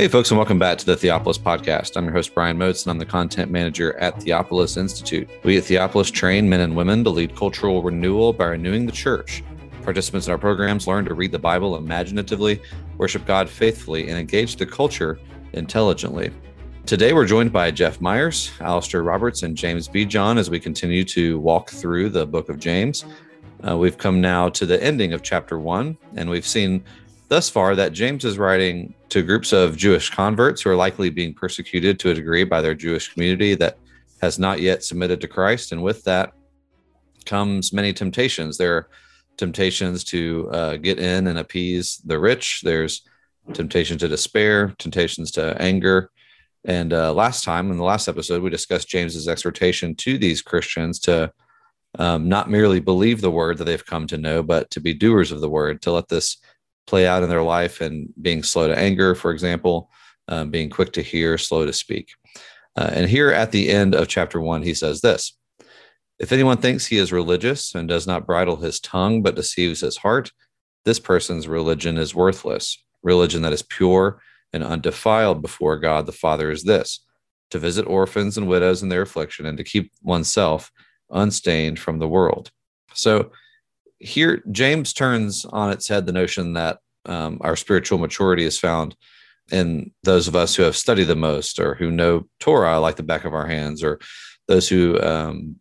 Hey, folks, and welcome back to the Theopolis Podcast. I'm your host, Brian Moats, and I'm the content manager at Theopolis Institute. We at Theopolis train men and women to lead cultural renewal by renewing the church. Participants in our programs learn to read the Bible imaginatively, worship God faithfully, and engage the culture intelligently. Today, we're joined by Jeff Meyers, Alastair Roberts, and James B. Jordan as we continue to walk through the book of James. Uh, we've come now to the ending of chapter one, and we've seen thus far that James is writing to groups of Jewish converts who are likely being persecuted to a degree by their Jewish community that has not yet submitted to Christ. And with that comes many temptations. There are temptations to uh, get in and appease the rich, there's temptation to despair, temptations to anger. And uh, last time in the last episode, we discussed James's exhortation to these Christians to um, not merely believe the word that they've come to know, but to be doers of the word, to let this play out in their life and being slow to anger, for example, um, being quick to hear, slow to speak. Uh, and here at the end of chapter one, he says this If anyone thinks he is religious and does not bridle his tongue but deceives his heart, this person's religion is worthless. Religion that is pure and undefiled before God the Father is this to visit orphans and widows in their affliction and to keep oneself unstained from the world. So, here James turns on its head the notion that um, our spiritual maturity is found in those of us who have studied the most or who know Torah like the back of our hands or those who um,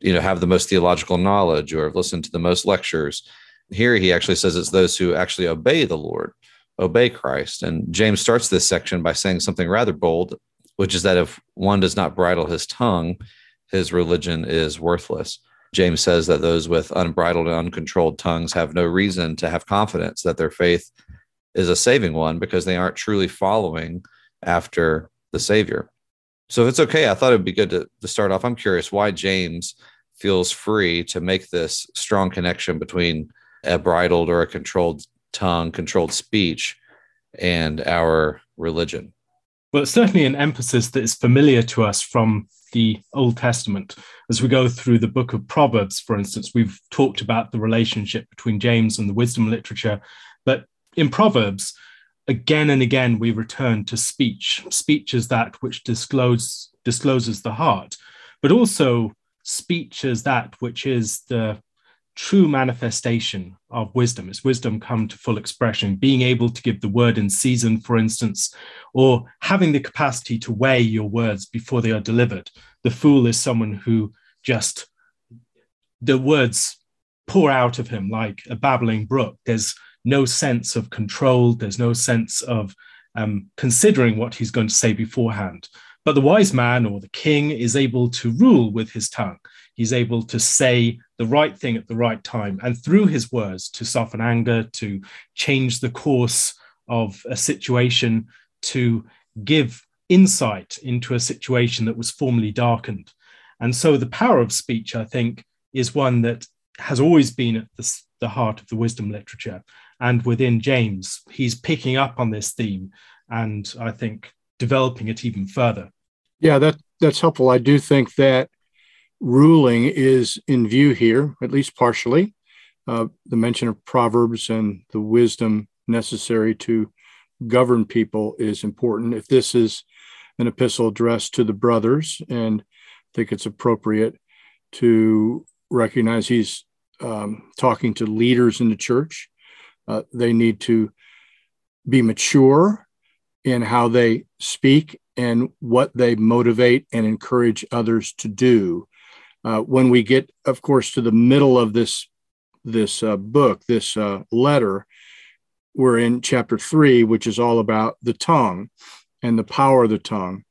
you know have the most theological knowledge or have listened to the most lectures. Here he actually says it's those who actually obey the Lord, obey Christ. And James starts this section by saying something rather bold, which is that if one does not bridle his tongue, his religion is worthless. James says that those with unbridled and uncontrolled tongues have no reason to have confidence that their faith is a saving one because they aren't truly following after the Savior. So, if it's okay, I thought it'd be good to, to start off. I'm curious why James feels free to make this strong connection between a bridled or a controlled tongue, controlled speech, and our religion. Well, it's certainly an emphasis that is familiar to us from the Old Testament. As we go through the book of Proverbs, for instance, we've talked about the relationship between James and the wisdom literature. But in Proverbs, again and again, we return to speech. Speech is that which disclose, discloses the heart, but also speech is that which is the true manifestation of wisdom. Is wisdom come to full expression, being able to give the word in season, for instance, or having the capacity to weigh your words before they are delivered. The fool is someone who just, the words pour out of him like a babbling brook. There's no sense of control, there's no sense of um, considering what he's going to say beforehand. But the wise man or the king is able to rule with his tongue. He's able to say the right thing at the right time, and through his words to soften anger, to change the course of a situation, to give insight into a situation that was formerly darkened. And so the power of speech, I think, is one that has always been at the, the heart of the wisdom literature. And within James, he's picking up on this theme and I think developing it even further. Yeah, that that's helpful. I do think that ruling is in view here, at least partially. Uh, the mention of Proverbs and the wisdom necessary to govern people is important. If this is an epistle addressed to the brothers, and I think it's appropriate to recognize he's um, talking to leaders in the church. Uh, they need to be mature in how they speak and what they motivate and encourage others to do. Uh, when we get, of course, to the middle of this this uh, book, this uh, letter, we're in chapter three, which is all about the tongue and the power of the tongue.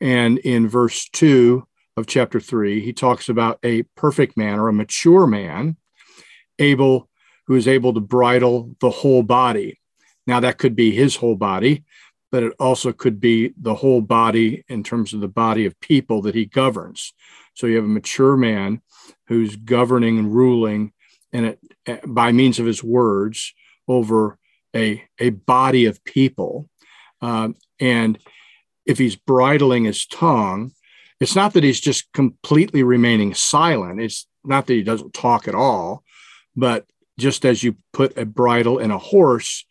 And in verse two of chapter three, he talks about a perfect man or a mature man, able who is able to bridle the whole body. Now that could be his whole body, but it also could be the whole body in terms of the body of people that he governs. So you have a mature man who's governing and ruling and it, eh, by means of his words over a, a body of people. Um, and if he's bridling his tongue, it's not that he's just completely remaining silent. It's not that he doesn't talk at all, but just as you put a bridle in a horse,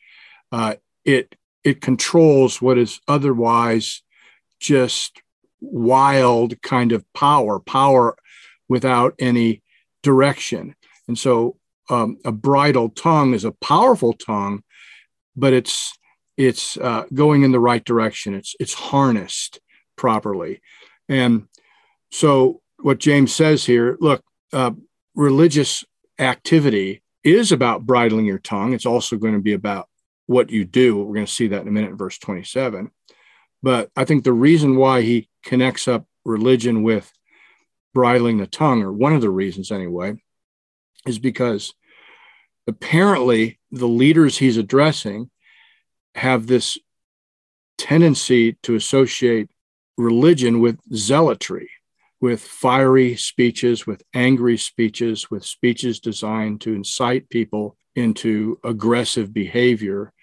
uh, it it controls what is otherwise just wild kind of power, power without any direction. And so um, a bridled tongue is a powerful tongue, but it's it's uh, going in the right direction. It's it's harnessed properly, and so what James says here. Look, uh, religious activity is about bridling your tongue. It's also going to be about what you do. We're going to see that in a minute in verse 27. But I think the reason why he connects up religion with bridling the tongue, or one of the reasons anyway, is because apparently the leaders he's addressing have this tendency to associate religion with zealotry, with fiery speeches, with angry speeches, with speeches designed to incite people into aggressive behavior.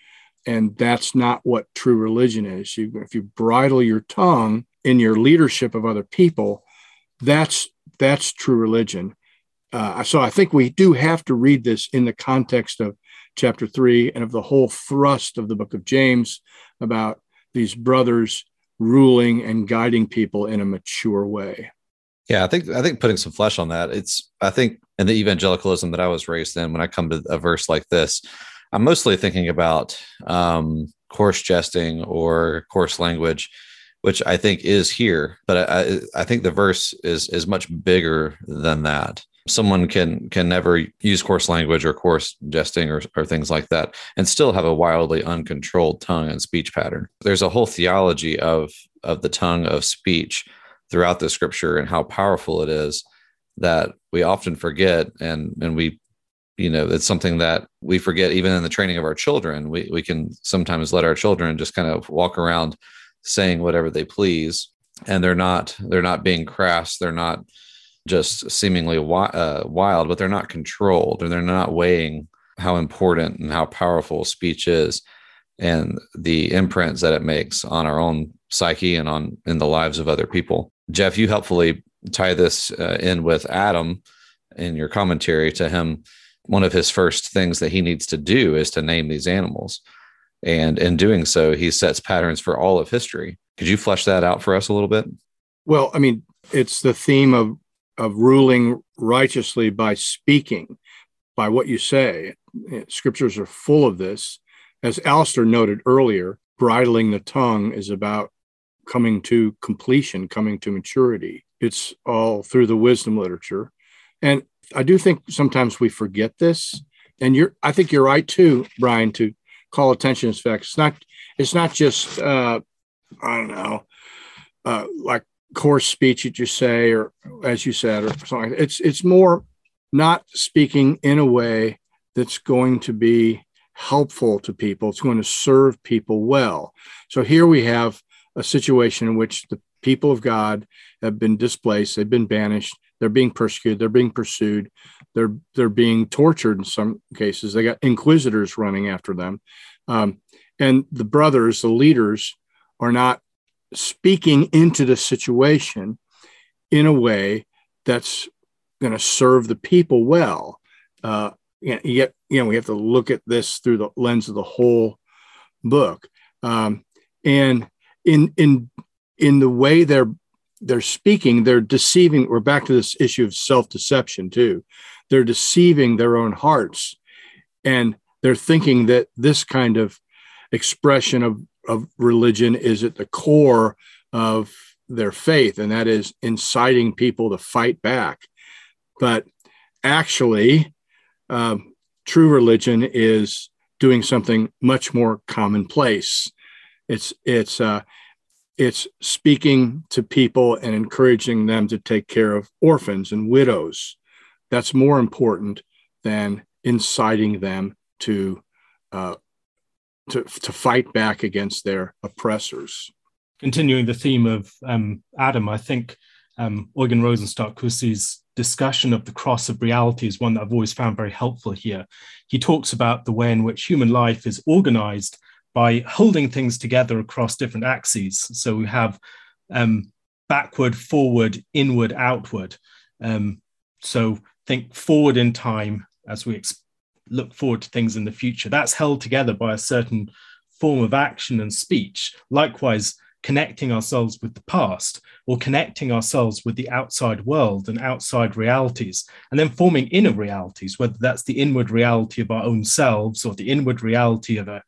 And that's not what true religion is. You, if you bridle your tongue in your leadership of other people, that's that's true religion. Uh, so I think we do have to read this in the context of chapter three and of the whole thrust of the book of James about these brothers ruling and guiding people in a mature way. Yeah, I think I think putting some flesh on that. It's I think in the evangelicalism that I was raised in, when I come to a verse like this, I'm mostly thinking about um, coarse jesting or coarse language, which I think is here. But I, I think the verse is is much bigger than that. Someone can can never use coarse language or coarse jesting or, or things like that and still have a wildly uncontrolled tongue and speech pattern. There's a whole theology of of the tongue of speech throughout the scripture and how powerful it is that we often forget and and we you know it's something that we forget even in the training of our children we, we can sometimes let our children just kind of walk around saying whatever they please and they're not they're not being crass they're not just seemingly wi- uh, wild but they're not controlled and they're not weighing how important and how powerful speech is and the imprints that it makes on our own psyche and on in the lives of other people Jeff, you helpfully tie this uh, in with Adam in your commentary to him. One of his first things that he needs to do is to name these animals. And in doing so, he sets patterns for all of history. Could you flesh that out for us a little bit? Well, I mean, it's the theme of, of ruling righteously by speaking, by what you say. Scriptures are full of this. As Alastair noted earlier, bridling the tongue is about coming to completion, coming to maturity. It's all through the wisdom literature. And I do think sometimes we forget this. And you're I think you're right too, Brian, to call attention to the fact it's not it's not just uh I don't know, uh like coarse speech that you say or as you said or something. It's it's more not speaking in a way that's going to be helpful to people. It's going to serve people well. So here we have a situation in which the people of God have been displaced, they've been banished, they're being persecuted, they're being pursued, they're they're being tortured in some cases. They got inquisitors running after them, um, and the brothers, the leaders, are not speaking into the situation in a way that's going to serve the people well. Uh, you, get, you know, we have to look at this through the lens of the whole book, um, and in in in the way they're they're speaking, they're deceiving. We're back to this issue of self-deception too. They're deceiving their own hearts, and they're thinking that this kind of expression of, of religion is at the core of their faith, and that is inciting people to fight back. But actually, um, true religion is doing something much more commonplace. It's it's uh, it's speaking to people and encouraging them to take care of orphans and widows. That's more important than inciting them to uh, to, to fight back against their oppressors. Continuing the theme of um, Adam, I think um, Eugen Rosenstock-Huessy's discussion of the cross of reality is one that I've always found very helpful here. He talks about the way in which human life is organized by holding things together across different axes. So we have um, backward, forward, inward, outward. Um, so think forward in time as we ex- look forward to things in the future. That's held together by a certain form of action and speech. Likewise, connecting ourselves with the past or connecting ourselves with the outside world and outside realities, and then forming inner realities, whether that's the inward reality of our own selves or the inward reality of a,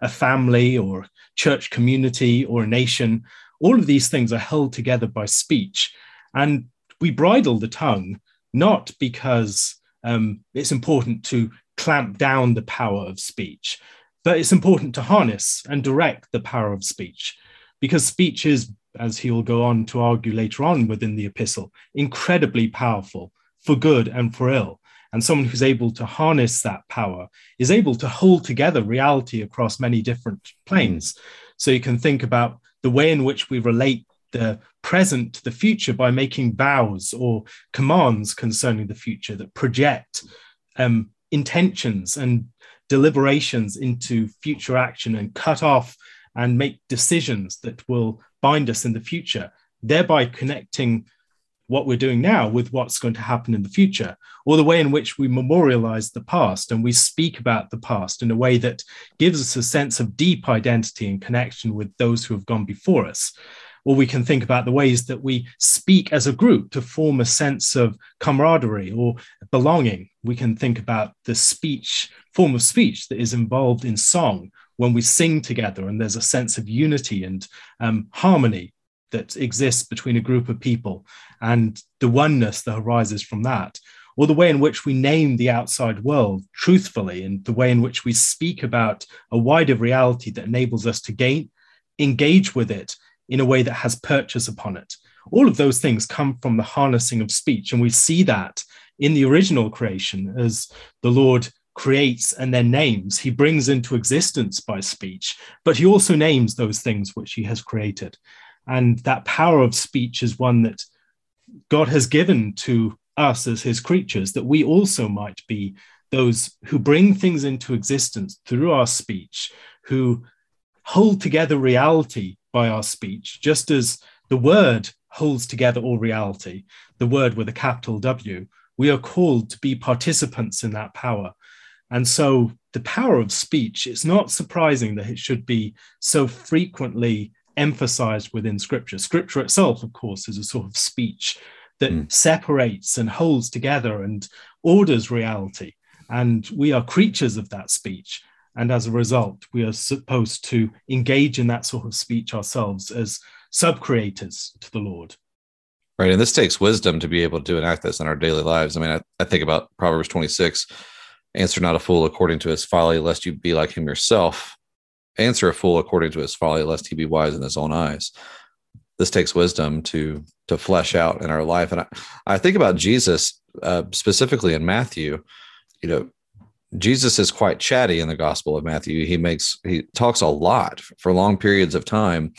a family or church community or a nation. All of these things are held together by speech. And we bridle the tongue not because um, it's important to clamp down the power of speech, but it's important to harness and direct the power of speech because speech is, as he will go on to argue later on within the epistle, incredibly powerful for good and for ill. And someone who's able to harness that power is able to hold together reality across many different planes. So you can think about the way in which we relate the present to the future by making vows or commands concerning the future that project um, intentions and deliberations into future action and cut off and make decisions that will bind us in the future, thereby connecting what we're doing now with what's going to happen in the future, or the way in which we memorialize the past and we speak about the past in a way that gives us a sense of deep identity and connection with those who have gone before us or we can think about the ways that we speak as a group to form a sense of camaraderie or belonging. We can think about the speech, form of speech that is involved in song when we sing together and there's a sense of unity and um, harmony that exists between a group of people and the oneness that arises from that or the way in which we name the outside world truthfully and the way in which we speak about a wider reality that enables us to gain engage with it in a way that has purchase upon it. All of those things come from the harnessing of speech. And we see that in the original creation as the Lord creates and then names. He brings into existence by speech, but he also names those things which he has created. And that power of speech is one that God has given to us as his creatures, that we also might be those who bring things into existence through our speech, who hold together reality by our speech, just as the word holds together all reality, the word with a capital W, we are called to be participants in that power. And so the power of speech, it's not surprising that it should be so frequently emphasized within scripture. Scripture itself, of course, is a sort of speech that mm. separates and holds together and orders reality. And we are creatures of that speech. And as a result, we are supposed to engage in that sort of speech ourselves as sub creators to the Lord. Right. And this takes wisdom to be able to enact this in our daily lives. I mean, I, I think about Proverbs 26 answer not a fool according to his folly, lest you be like him yourself. Answer a fool according to his folly, lest he be wise in his own eyes. This takes wisdom to to flesh out in our life. And I, I think about Jesus uh, specifically in Matthew. You know, Jesus is quite chatty in the Gospel of Matthew. He makes he talks a lot for long periods of time.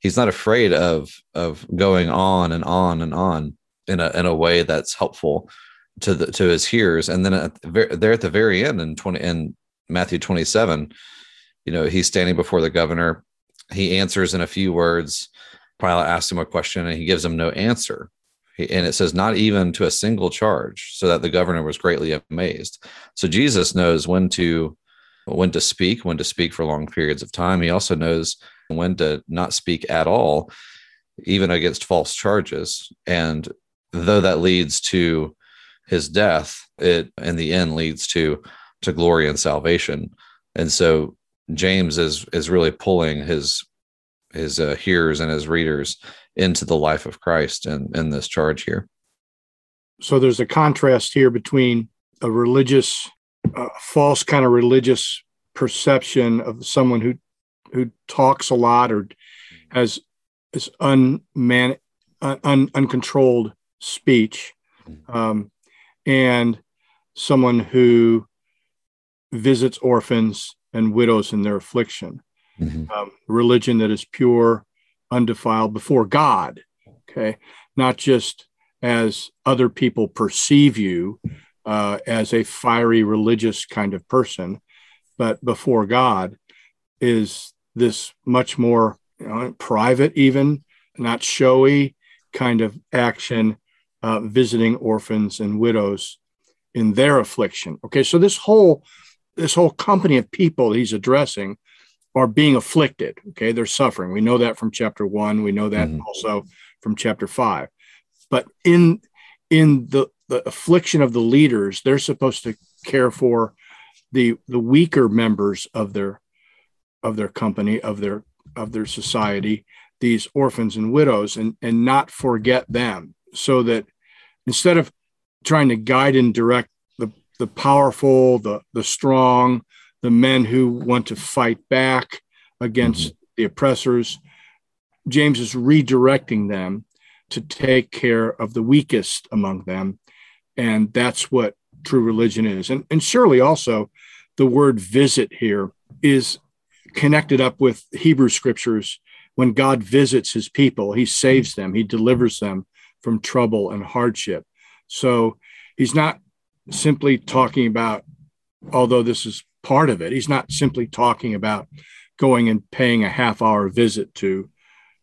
He's not afraid of of going on and on and on in a in a way that's helpful to the to his hearers. And then at the, there at the very end in twenty in Matthew twenty seven, you know, he's standing before the governor. He answers in a few words. Pilate asks him a question and he gives him no answer and it says not even to a single charge so that the governor was greatly amazed so jesus knows when to when to speak when to speak for long periods of time he also knows when to not speak at all even against false charges and though that leads to his death it in the end leads to to glory and salvation. And so james is is really pulling his his uh, hearers and his readers into the life of Christ in, in this charge here. So there's a contrast here between a religious, uh, false kind of religious perception of someone who who talks a lot or has this unman un, uncontrolled speech, um, and someone who visits orphans and widows in their affliction. Mm-hmm. Um, religion that is pure undefiled before God. Okay. Not just as other people perceive you uh, as a fiery religious kind of person, but before God is this much more you know, private, even not showy kind of action, uh, visiting orphans and widows in their affliction. Okay. So this whole this whole company of people he's addressing are being afflicted. Okay, they're suffering. We know that from chapter one. We know that mm-hmm. also from chapter five. But in in the the affliction of the leaders, they're supposed to care for the the weaker members of their of their company of their of their society these orphans and widows and and not forget them so that instead of trying to guide and direct the the powerful the the strong the men who want to fight back against mm-hmm. the oppressors james is redirecting them to take care of the weakest among them. And that's what true religion is. And and surely also the word visit here is connected up with hebrew scriptures. When God visits his people, he saves them, he delivers them from trouble and hardship. So he's not simply talking about, although this is part of it, he's not simply talking about going and paying a half hour visit to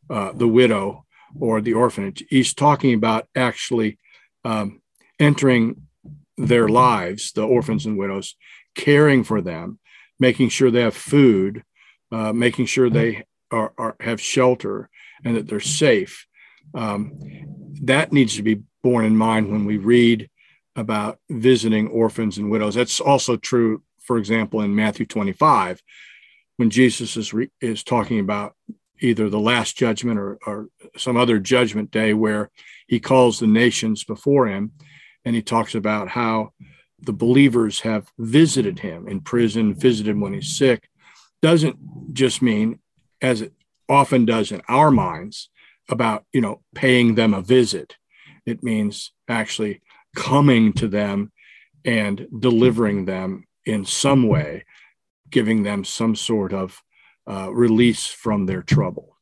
uh, the widow or the orphanage. He's talking about actually um, entering their lives, the orphans and widows, caring for them, making sure they have food, uh, making sure they are, are have shelter and that they're safe. Um, that needs to be borne in mind when we read about visiting orphans and widows. That's also true, for example, in Matthew 25, when Jesus is, re- is talking about either the last judgment or, or some other judgment day where he calls the nations before him and he talks about how the believers have visited him in prison, visited him when he's sick. Doesn't just mean as it often does in our minds, about you know paying them a visit. It means actually coming to them and delivering them in some way, giving them some sort of uh, release from their trouble.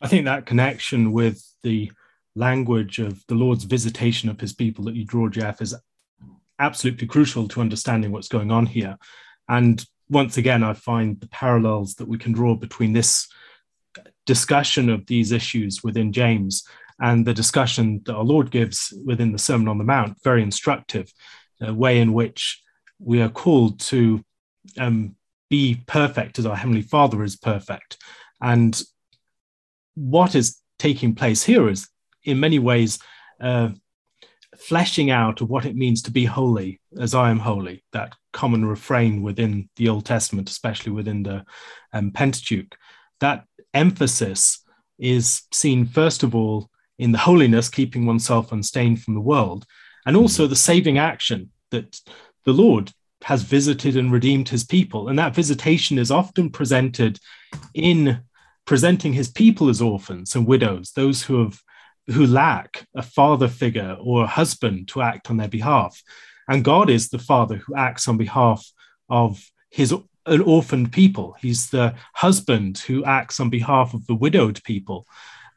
I think that connection with the language of the Lord's visitation of his people that you draw, Jeff, is absolutely crucial to understanding what's going on here. And once again, I find the parallels that we can draw between this discussion of these issues within James and the discussion that our Lord gives within the Sermon on the Mount, very instructive, a way in which we are called to um, be perfect as our Heavenly Father is perfect. And what is taking place here is, in many ways, uh, fleshing out of what it means to be holy as I am holy, that common refrain within the Old Testament, especially within the um, Pentateuch. That emphasis is seen, first of all, in the holiness, keeping oneself unstained from the world, and also hmm. the saving action that the Lord has visited and redeemed his people. And that visitation is often presented in presenting his people as orphans and widows, those who have who lack a father figure or a husband to act on their behalf. And God is the father who acts on behalf of his an orphaned people. He's the husband who acts on behalf of the widowed people.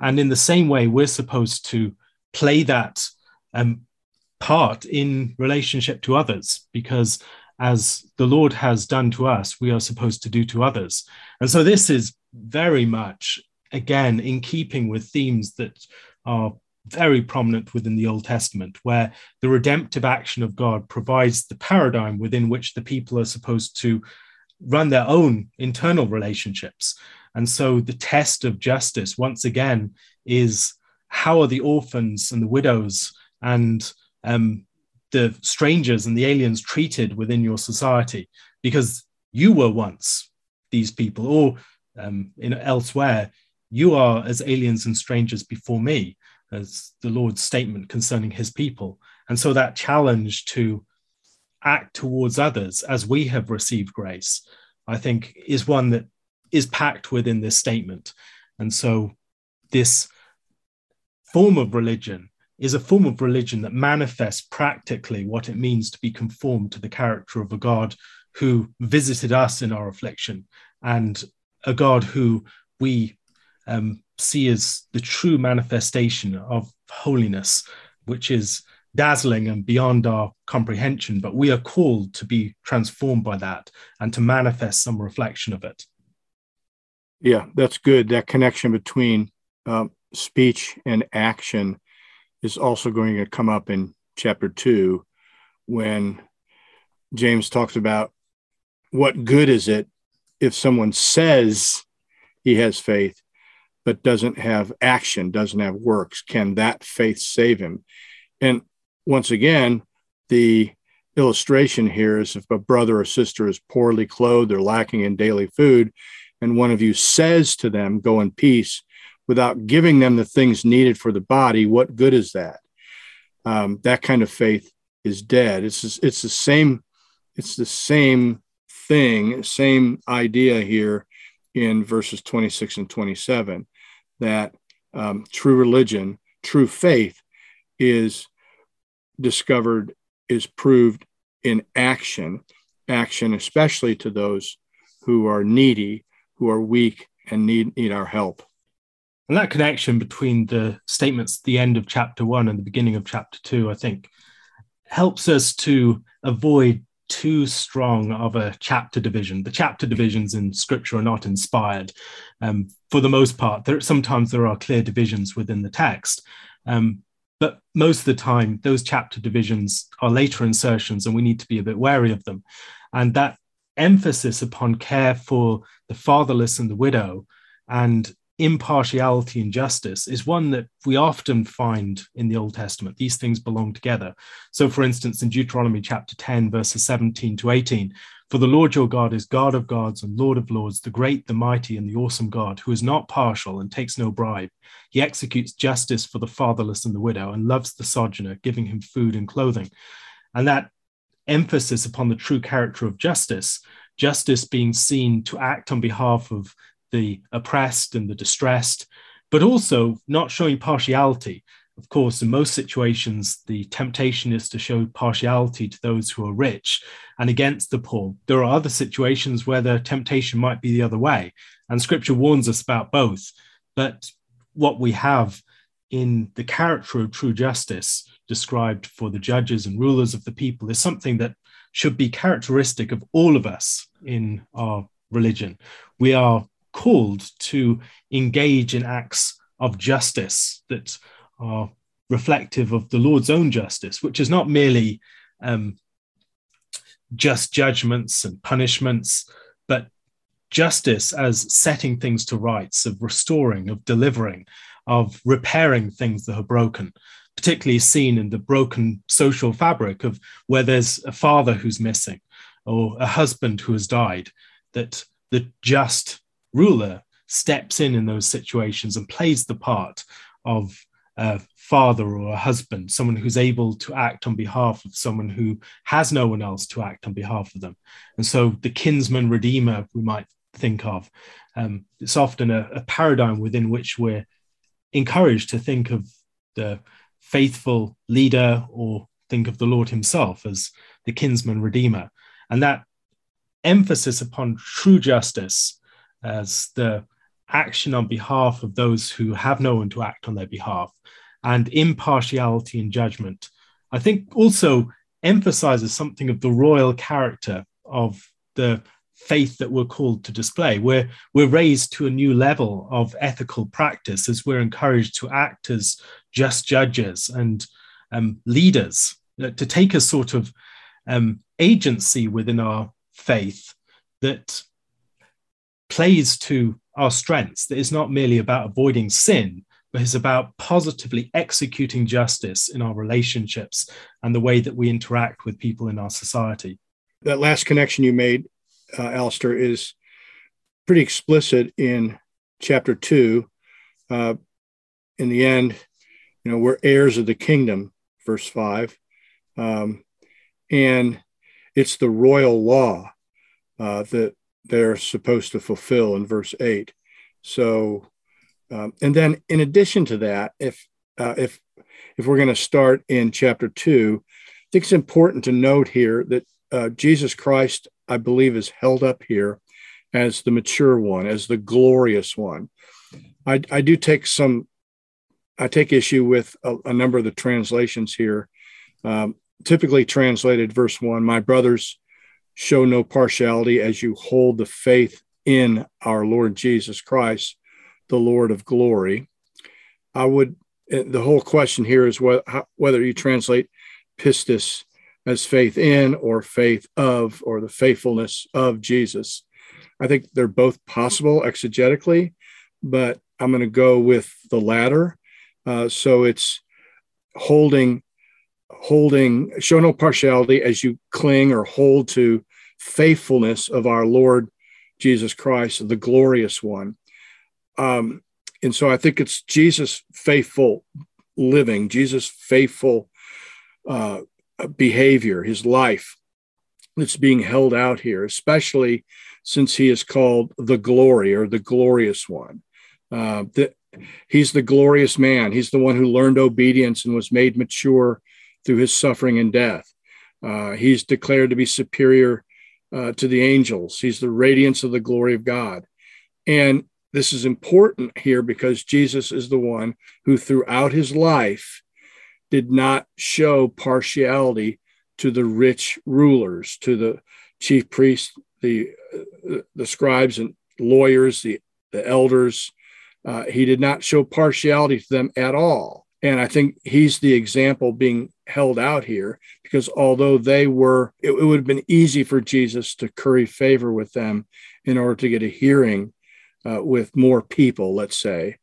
And in the same way, we're supposed to play that um, part in relationship to others, because as the Lord has done to us, we are supposed to do to others. And so this is very much, again, in keeping with themes that are very prominent within the Old Testament, where the redemptive action of God provides the paradigm within which the people are supposed to run their own internal relationships. And so the test of justice, once again, is how are the orphans and the widows and um, the strangers and the aliens treated within your society? Because you were once these people, or um, in elsewhere, you are as aliens and strangers before me, as the Lord's statement concerning his people. And so that challenge to act towards others as we have received grace, I think is one that is packed within this statement. And so this form of religion is a form of religion that manifests practically what it means to be conformed to the character of a God who visited us in our affliction and a God who we um, see as the true manifestation of holiness, which is dazzling and beyond our comprehension, but we are called to be transformed by that and to manifest some reflection of it. Yeah, that's good. That connection between um, speech and action is also going to come up in chapter two when James talks about what good is it if someone says he has faith, but doesn't have action, doesn't have works, can that faith save him? And once again, the illustration here is if a brother or sister is poorly clothed, they're lacking in daily food, and one of you says to them, Go in peace, without giving them the things needed for the body, what good is that? Um, that kind of faith is dead. It's it's the same. It's the same thing, same idea here in verses 26 and 27 that um, true religion, true faith is discovered, is proved in action, action, especially to those who are needy, who are weak, and need, need our help. And that connection between the statements at the end of chapter one and the beginning of chapter two, I think, helps us to avoid too strong of a chapter division. The chapter divisions in scripture are not inspired. Um, for the most part, there sometimes there are clear divisions within the text. Um, but most of the time, those chapter divisions are later insertions, and we need to be a bit wary of them. And that emphasis upon care for the fatherless and the widow and impartiality and justice is one that we often find in the Old Testament. These things belong together. So, for instance, in Deuteronomy chapter 10, verses 17 to 18, for the Lord your God is God of gods and Lord of lords, the great, the mighty, and the awesome God, who is not partial and takes no bribe. He executes justice for the fatherless and the widow and loves the sojourner, giving him food and clothing. And that emphasis upon the true character of justice, justice being seen to act on behalf of the oppressed and the distressed, but also not showing partiality. Of course, in most situations, the temptation is to show partiality to those who are rich and against the poor. There are other situations where the temptation might be the other way, and scripture warns us about both. But what we have in the character of true justice described for the judges and rulers of the people is something that should be characteristic of all of us in our religion. We are called to engage in acts of justice that are reflective of the Lord's own justice, which is not merely um, just judgments and punishments, but justice as setting things to rights, of restoring, of delivering, of repairing things that are broken, particularly seen in the broken social fabric of where there's a father who's missing or a husband who has died, that the just ruler steps in in those situations and plays the part of a father or a husband, someone who's able to act on behalf of someone who has no one else to act on behalf of them. And so the kinsman redeemer, we might think of, um, it's often a, a paradigm within which we're encouraged to think of the faithful leader or think of the Lord himself as the kinsman redeemer. And that emphasis upon true justice as the action on behalf of those who have no one to act on their behalf and impartiality in judgment, I think also emphasizes something of the royal character of the faith that we're called to display. We're, we're raised to a new level of ethical practice as we're encouraged to act as just judges and um, leaders, uh, to take a sort of um, agency within our faith that plays to our strengths, that is not merely about avoiding sin, but is about positively executing justice in our relationships and the way that we interact with people in our society. That last connection you made, uh, Alastair, is pretty explicit in chapter two. Uh, in the end, you know, we're heirs of the kingdom, verse five. Um, and it's the royal law uh, that they're supposed to fulfill in verse 8 so um, and then in addition to that if uh, if if we're going to start in chapter 2 i think it's important to note here that uh, jesus christ i believe is held up here as the mature one as the glorious one. I, I do take some i take issue with a, a number of the translations here. Um, typically translated verse 1 my brothers show no partiality as you hold the faith in our Lord Jesus Christ, the Lord of glory. I would, eh, the whole question here is whether you translate pistis as faith in or faith of or the faithfulness of Jesus. I think they're both possible exegetically, but I'm going to go with the latter. Uh, so it's holding, holding, show no partiality as you cling or hold to faithfulness of our Lord Jesus Christ, the glorious one. Um, and so I think it's Jesus faithful living, Jesus faithful uh, behavior, his life that's being held out here, especially since he is called the glory or the glorious one. Uh, the, he's the glorious man. He's the one who learned obedience and was made mature through his suffering and death. Uh, he's declared to be superior uh, to the angels. He's the radiance of the glory of God. And this is important here because Jesus is the one who, throughout his life, did not show partiality to the rich rulers, to the chief priests, the, the scribes and lawyers, the, the elders. Uh, he did not show partiality to them at all. And I think he's the example being held out here because although they were, it, it would have been easy for Jesus to curry favor with them in order to get a hearing uh, with more people, let's say.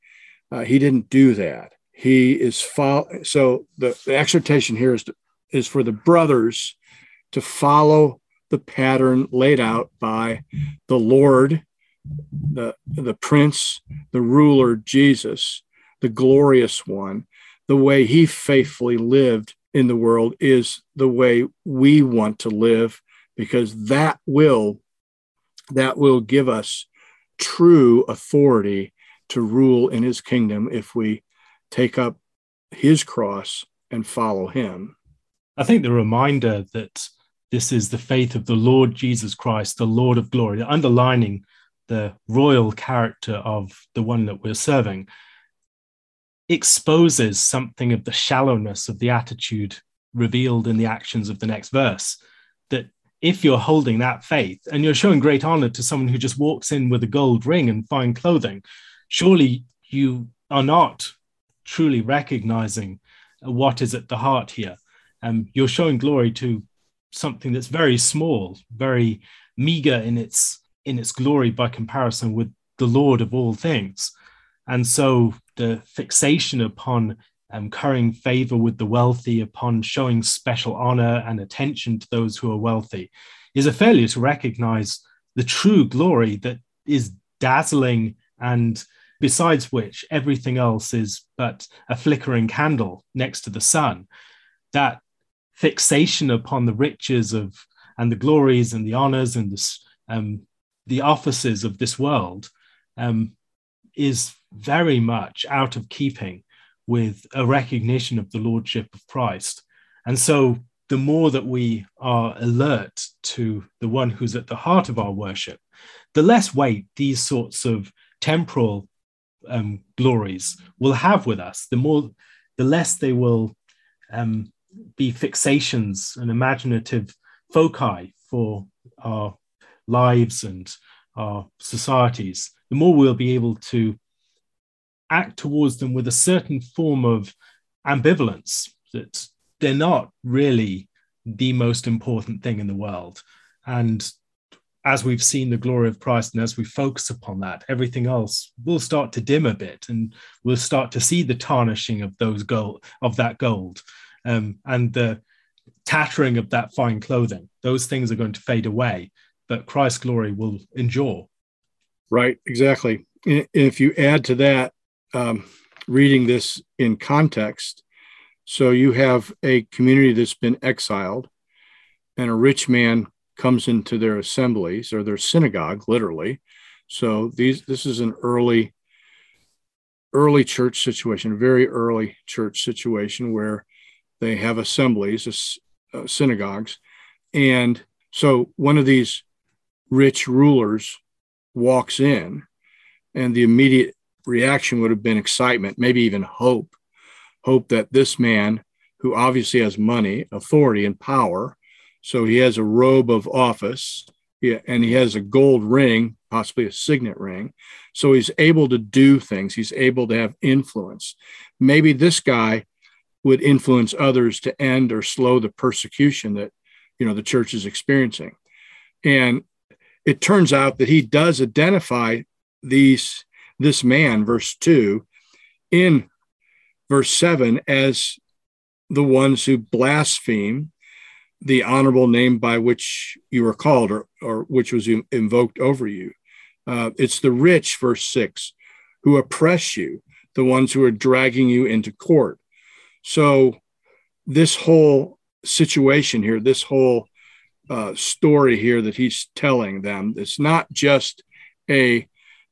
Uh, he didn't do that. He is fo- so the, the exhortation here is to, is for the brothers to follow the pattern laid out by the Lord, the, the Prince, the ruler, Jesus, the glorious one. The way he faithfully lived in the world is the way we want to live because that will that will give us true authority to rule in his kingdom if we take up his cross and follow him. I think the reminder that this is the faith of the Lord Jesus Christ, the Lord of glory, underlining the royal character of the one that we're serving, exposes something of the shallowness of the attitude revealed in the actions of the next verse. That if you're holding that faith and you're showing great honor to someone who just walks in with a gold ring and fine clothing, surely you are not truly recognizing what is at the heart here um, you're showing glory to something that's very small, very meager in its in its glory by comparison with the Lord of all things. And so the fixation upon um, currying favor with the wealthy, upon showing special honor and attention to those who are wealthy, is a failure to recognize the true glory that is dazzling and besides which everything else is but a flickering candle next to the sun. That fixation upon the riches of and the glories and the honors and the, um, the offices of this world um, is very much out of keeping with a recognition of the lordship of Christ. And so the more that we are alert to the one who's at the heart of our worship, the less weight these sorts of temporal um, glories will have with us, the more, the less they will um, be fixations and imaginative foci for our lives and our societies, the more we'll be able to act towards them with a certain form of ambivalence that they're not really the most important thing in the world. And as we've seen the glory of Christ and as we focus upon that, everything else will start to dim a bit and we'll start to see the tarnishing of those gold of that gold um, and the tattering of that fine clothing. Those things are going to fade away, but Christ's glory will endure. Right, exactly. If you add to that, um, reading this in context, so you have a community that's been exiled, and a rich man comes into their assemblies or their synagogue, literally. So these this is an early early church situation, very early church situation where they have assemblies, uh, synagogues. And so one of these rich rulers walks in, and the immediate reaction would have been excitement, maybe even hope. Hope that this man, who obviously has money, authority, and power, so he has a robe of office, and he has a gold ring, possibly a signet ring. So he's able to do things, he's able to have influence. Maybe this guy would influence others to end or slow the persecution that you know the church is experiencing and it turns out that he does identify these this man, verse 2, in verse 7 as the ones who blaspheme the honorable name by which you were called or, or which was invoked over you. Uh, it's the rich, verse 6, who oppress you, the ones who are dragging you into court. So, this whole situation here, this whole uh, story here that he's telling them, it's not just a,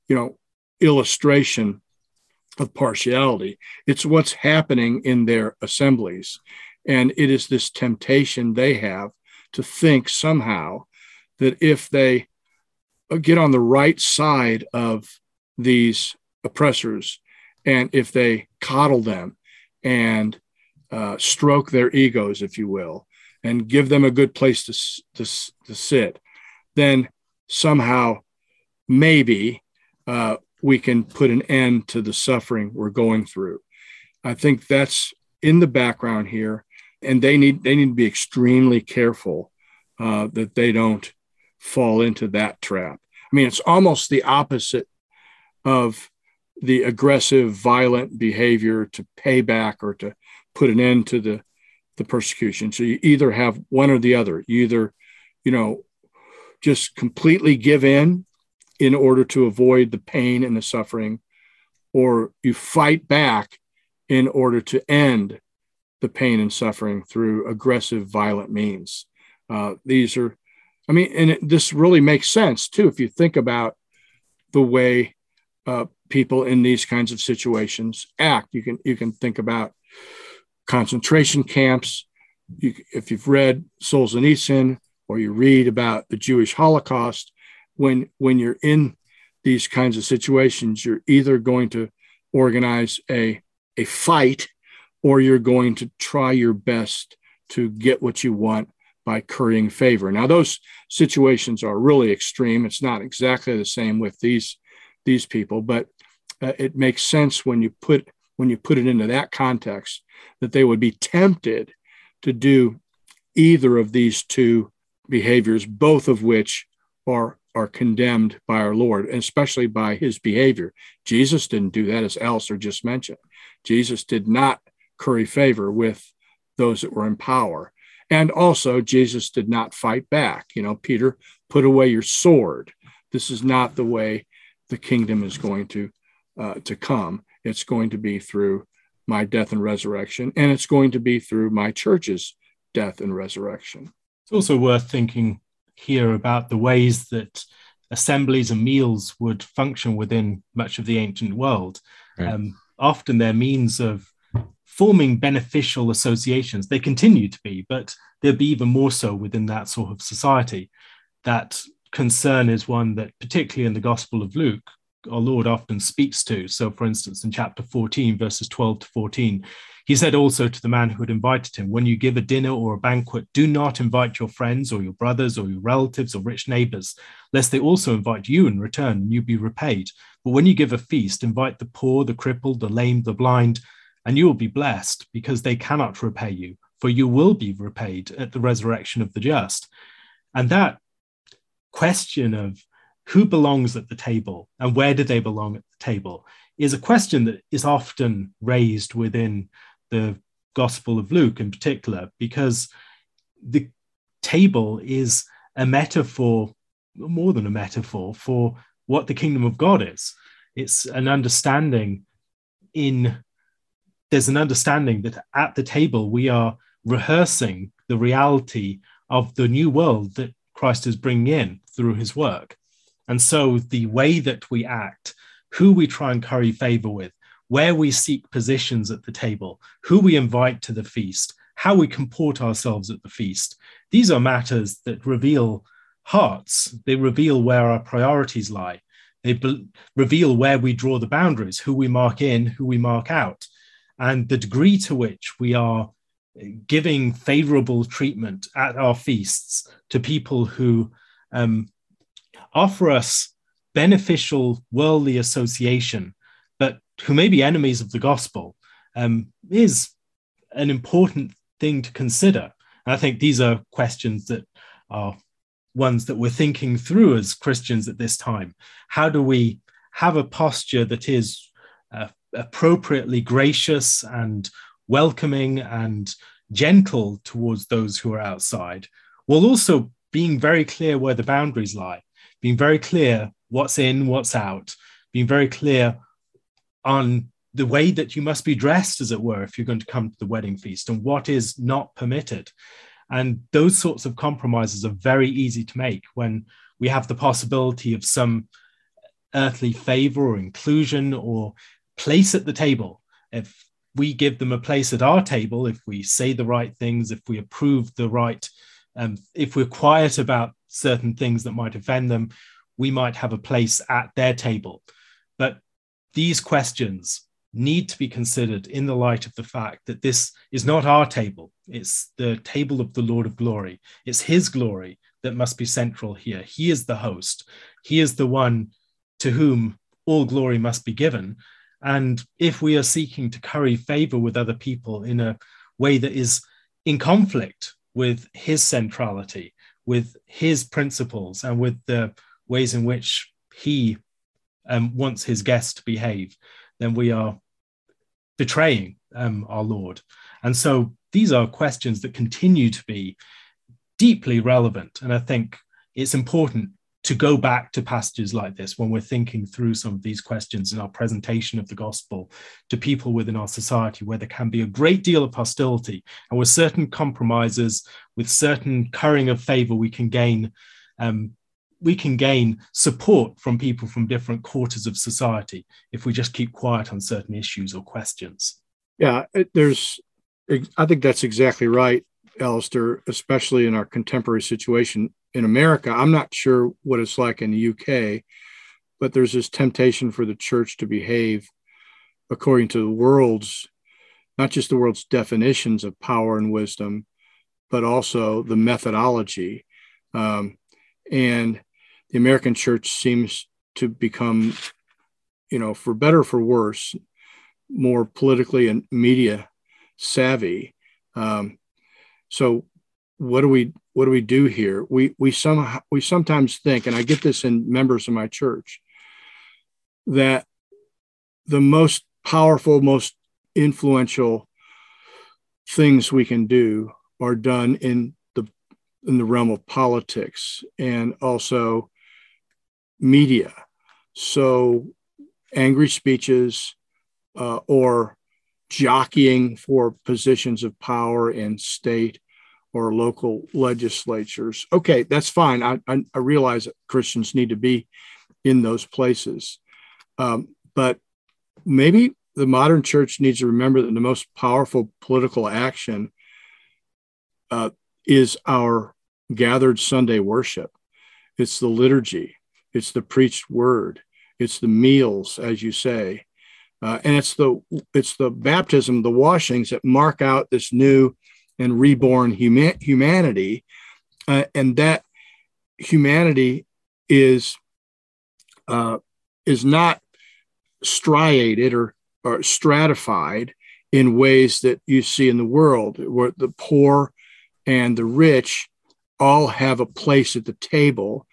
you know, illustration of partiality. It's what's happening in their assemblies. And it is this temptation they have to think somehow that if they get on the right side of these oppressors and if they coddle them and uh, stroke their egos, if you will, and give them a good place to, to, to sit, then somehow, maybe, uh, we can put an end to the suffering we're going through. I think that's in the background here, and they need they need to be extremely careful uh, that they don't fall into that trap. I mean, it's almost the opposite of the aggressive, violent behavior to pay back or to put an end to the the persecution. So you either have one or the other. You either, you know, just completely give in in order to avoid the pain and the suffering, or you fight back in order to end the pain and suffering through aggressive, violent means. Uh, these are, I mean, and it, this really makes sense too if you think about the way uh, people in these kinds of situations act. You can you can think about concentration camps. You, if you've read Solzhenitsyn or you read about the Jewish Holocaust, when when you're in these kinds of situations, you're either going to organize a a fight or you're going to try your best to get what you want by currying favor. Now those situations are really extreme. It's not exactly the same with these these people, but uh, it makes sense when you put when you put it into that context that they would be tempted to do either of these two behaviors, both of which are are condemned by our Lord, and especially by his behavior. Jesus didn't do that, as Alastair just mentioned. Jesus did not curry favor with those that were in power. And also, Jesus did not fight back. You know, Peter, put away your sword. This is not the way the kingdom is going to, uh, to come. It's going to be through my death and resurrection, and it's going to be through my church's death and resurrection. It's also worth thinking here about the ways that assemblies and meals would function within much of the ancient world. Right. Um, often they're means of forming beneficial associations. They continue to be, but they'll be even more so within that sort of society. That concern is one that, particularly in the Gospel of Luke, our Lord often speaks to. So, for instance, in chapter 14, verses 12 to 14, he said also to the man who had invited him, When you give a dinner or a banquet, do not invite your friends or your brothers or your relatives or rich neighbors, lest they also invite you in return and you be repaid. But when you give a feast, invite the poor, the crippled, the lame, the blind, and you will be blessed because they cannot repay you, for you will be repaid at the resurrection of the just. And that question of who belongs at the table and where do they belong at the table is a question that is often raised within the Gospel of Luke in particular, because the table is a metaphor, more than a metaphor, for what the kingdom of God is. It's an understanding in, there's an understanding that at the table we are rehearsing the reality of the new world that Christ is bringing in through his work. And so the way that we act, who we try and curry favor with, where we seek positions at the table, who we invite to the feast, how we comport ourselves at the feast. These are matters that reveal hearts. They reveal where our priorities lie. They be- reveal where we draw the boundaries, who we mark in, who we mark out, and the degree to which we are giving favorable treatment at our feasts to people who um, offer us beneficial worldly association but who may be enemies of the gospel um, is an important thing to consider. And I think these are questions that are ones that we're thinking through as Christians at this time. How do we have a posture that is uh, appropriately gracious and welcoming and gentle towards those who are outside, while also being very clear where the boundaries lie, being very clear what's in, what's out, being very clear on the way that you must be dressed, as it were, if you're going to come to the wedding feast and what is not permitted. And those sorts of compromises are very easy to make when we have the possibility of some earthly favor or inclusion or place at the table. If we give them a place at our table, if we say the right things, if we approve the right, um, if we're quiet about certain things that might offend them, we might have a place at their table. But these questions need to be considered in the light of the fact that this is not our table, it's the table of the Lord of glory. It's his glory that must be central here. He is the host, he is the one to whom all glory must be given. And if we are seeking to curry favor with other people in a way that is in conflict with his centrality, with his principles, and with the ways in which he um, wants his guests to behave, then we are betraying um, our Lord. And so these are questions that continue to be deeply relevant. And I think it's important to go back to passages like this when we're thinking through some of these questions in our presentation of the gospel to people within our society where there can be a great deal of hostility and with certain compromises with certain currying of favor we can gain um, we can gain support from people from different quarters of society if we just keep quiet on certain issues or questions. Yeah there's i think that's exactly right Alastair, especially in our contemporary situation in America. I'm not sure what it's like in the UK, but there's this temptation for the church to behave according to the world's, not just the world's definitions of power and wisdom, but also the methodology. Um, and the American church seems to become, you know, for better for worse, more politically and media savvy. Um, so what do we what do we do here? We we somehow we sometimes think, and I get this in members of my church, that the most powerful, most influential things we can do are done in the in the realm of politics and also media. So angry speeches uh, or jockeying for positions of power in state or local legislatures. Okay, that's fine. I, I, I realize that Christians need to be in those places. Um, but maybe the modern church needs to remember that the most powerful political action uh, is our gathered Sunday worship. It's the liturgy, it's the preached word, it's the meals, as you say, uh, and it's the it's the baptism, the washings that mark out this new and reborn huma- humanity, uh, and that humanity is uh, is not striated or, or stratified in ways that you see in the world, where the poor and the rich all have a place at the table,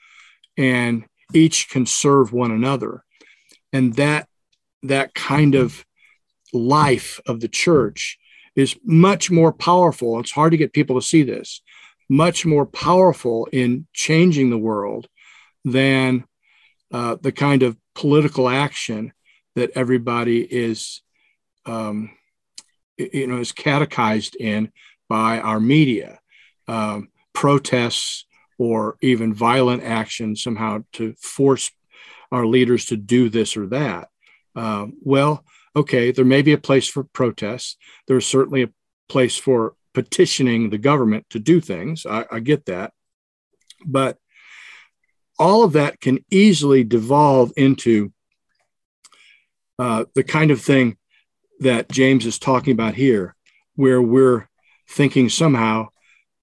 and each can serve one another, and that that kind of life of the church is much more powerful. It's hard to get people to see this, much more powerful in changing the world than uh, the kind of political action that everybody is, um, you know, is catechized in by our media, um, protests or even violent action somehow to force our leaders to do this or that. Uh, well, okay, there may be a place for protests. There's certainly a place for petitioning the government to do things. I, I get that. But all of that can easily devolve into uh, the kind of thing that James is talking about here, where we're thinking somehow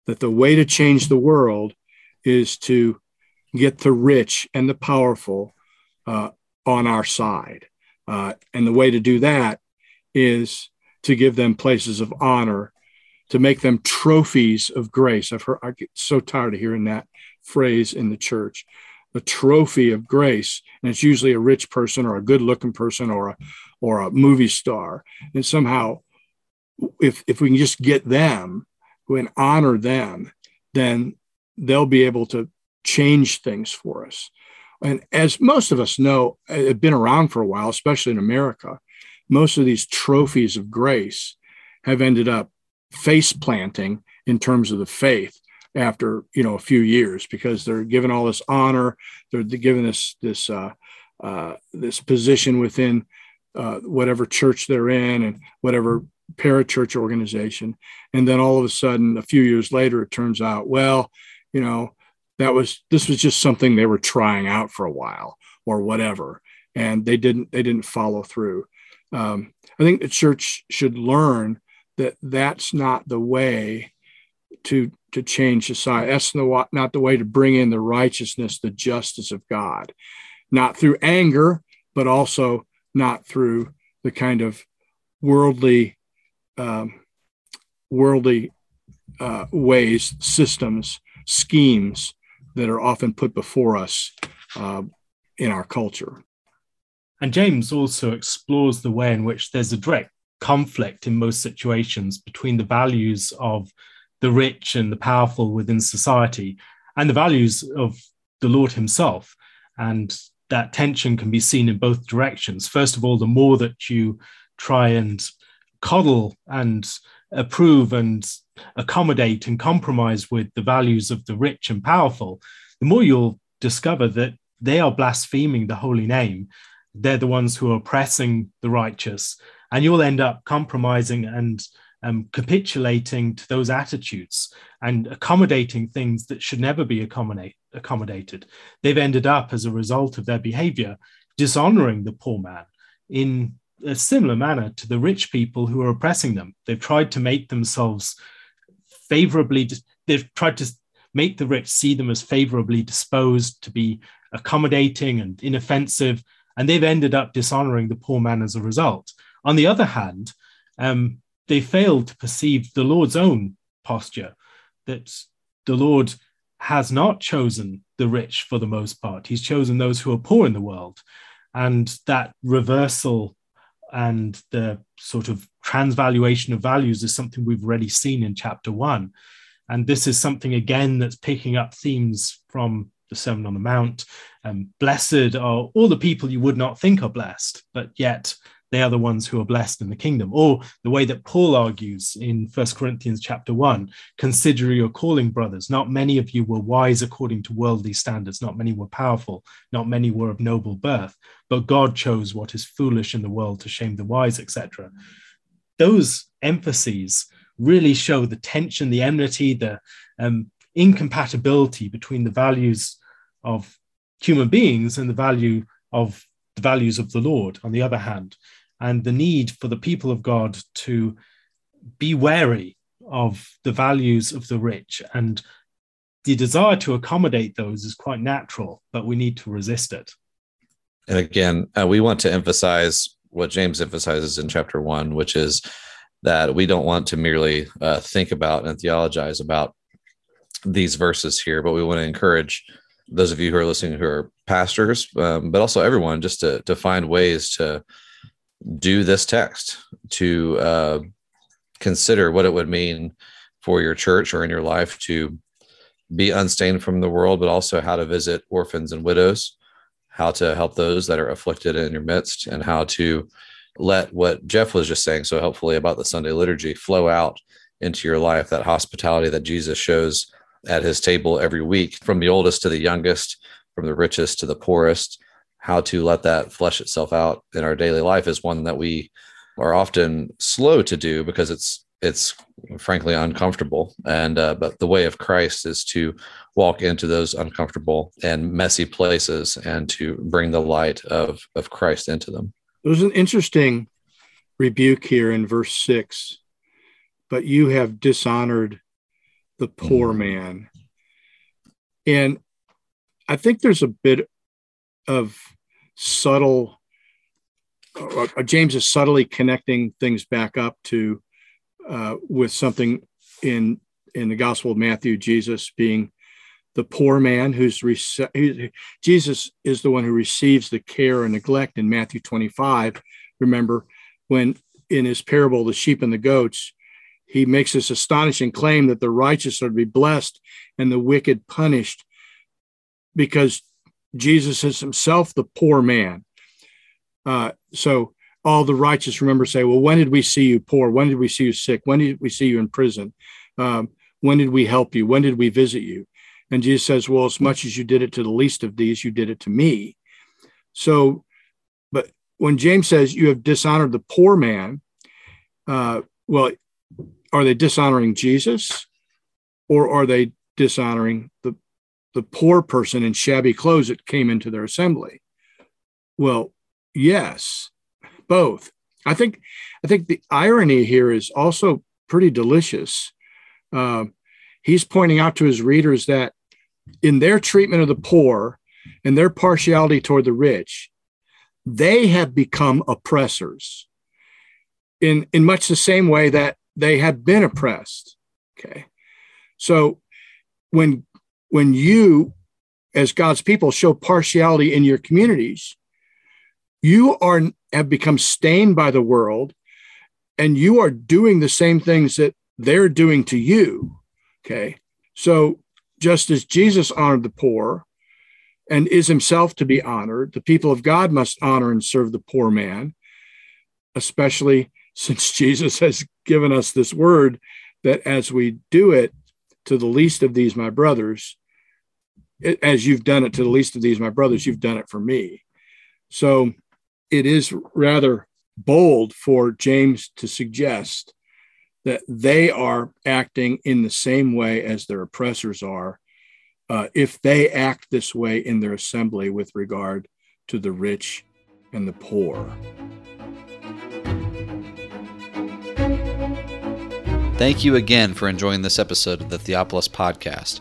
that the way to change the world is to get the rich and the powerful uh, on our side. Uh, and the way to do that is to give them places of honor, to make them trophies of grace. I've heard, I get so tired of hearing that phrase in the church a trophy of grace. And it's usually a rich person or a good looking person or a or a movie star. And somehow if if we can just get them and honor them then they'll be able to change things for us and as most of us know have been around for a while especially in america most of these trophies of grace have ended up face planting in terms of the faith after you know a few years because they're given all this honor they're given this this uh, uh, this position within uh, whatever church they're in and whatever parachurch organization. And then all of a sudden a few years later it turns out well you know that was this was just something they were trying out for a while or whatever. And they didn't they didn't follow through. Um, i think the church should learn that that's not the way to to change society. That's the, not the way to bring in the righteousness, the justice of God, not through anger, but also not through the kind of worldly, um, worldly uh, ways, systems, schemes that are often put before us uh, in our culture. And James also explores the way in which there's a direct conflict in most situations between the values of the rich and the powerful within society and the values of the Lord Himself. And that tension can be seen in both directions. First of all, the more that you try and coddle and approve and accommodate and compromise with the values of the rich and powerful, the more you'll discover that they are blaspheming the holy name. They're the ones who are oppressing the righteous, and you'll end up compromising and um, capitulating to those attitudes and accommodating things that should never be accommodate, accommodated. They've ended up, as a result of their behavior, dishonoring the poor man in a similar manner to the rich people who are oppressing them. They've tried to make themselves favorably, they've tried to make the rich see them as favorably disposed to be accommodating and inoffensive, and they've ended up dishonoring the poor man as a result. On the other hand, um, they failed to perceive the Lord's own posture that the Lord has not chosen the rich for the most part. He's chosen those who are poor in the world. And that reversal and the sort of transvaluation of values is something we've already seen in chapter one. And this is something, again, that's picking up themes from the Sermon on the Mount. Um, blessed are all the people you would not think are blessed, but yet they are the ones who are blessed in the kingdom. Or the way that paul argues in First corinthians chapter 1 consider your calling brothers. Not many of you were wise according to worldly standards. Not many were powerful. Not many were of noble birth. But god chose what is foolish in the world to shame the wise etc those emphases really show the tension the enmity the um, incompatibility between the values of human beings and the value of the values of the Lord, on the other hand and the need for the people of God to be wary of the values of the rich. And the desire to accommodate those is quite natural, but we need to resist it. And again, uh, we want to emphasize what James emphasizes in chapter one, which is that we don't want to merely uh, think about and theologize about these verses here, but we want to encourage those of you who are listening who are pastors, um, but also everyone just to, to find ways to do this text to uh, consider what it would mean for your church or in your life to be unstained from the world, but also how to visit orphans and widows, how to help those that are afflicted in your midst, and how to let what Jeff was just saying so helpfully about the Sunday liturgy flow out into your life, that hospitality that Jesus shows at his table every week, from the oldest to the youngest, from the richest to the poorest, how to let that flesh itself out in our daily life is one that we are often slow to do because it's it's frankly uncomfortable. And uh, but the way of christ is to walk into those uncomfortable and messy places and to bring the light of of christ into them. There's an interesting rebuke here in verse 6 but you have dishonored the poor mm-hmm. man. And i think there's a bit of subtle James is subtly connecting things back up to uh, with something in in the Gospel of Matthew, Jesus being the poor man who's rece- Jesus is the one who receives the care and neglect in Matthew 25. Remember when in his parable, the sheep and the goats, he makes this astonishing claim that the righteous are to be blessed and the wicked punished because Jesus is himself the poor man. Uh, so all the righteous remember say, well, when did we see you poor? When did we see you sick? When did we see you in prison? Um, when did we help you? When did we visit you? And Jesus says, well, as much as you did it to the least of these, you did it to me. So, but when James says you have dishonored the poor man, uh, well, are they dishonoring Jesus or are they dishonoring the, the poor person in shabby clothes that came into their assembly? Well, yes, both. I think I think the irony here is also pretty delicious. Uh, he's pointing out to his readers that in their treatment of the poor and their partiality toward the rich, they have become oppressors in, in much the same way that they have been oppressed. Okay. So when when you as God's people show partiality in your communities, you are have become stained by the world and you are doing the same things that they're doing to you. Okay. So just as Jesus honored the poor and is himself to be honored, the people of God must honor and serve the poor man, especially since Jesus has given us this word that as we do it to the least of these, my brothers, as you've done it to the least of these, my brothers, you've done it for me. So it is rather bold for James to suggest that they are acting in the same way as their oppressors are uh, if they act this way in their assembly with regard to the rich and the poor. Thank you again for enjoying this episode of the Theopolis Podcast.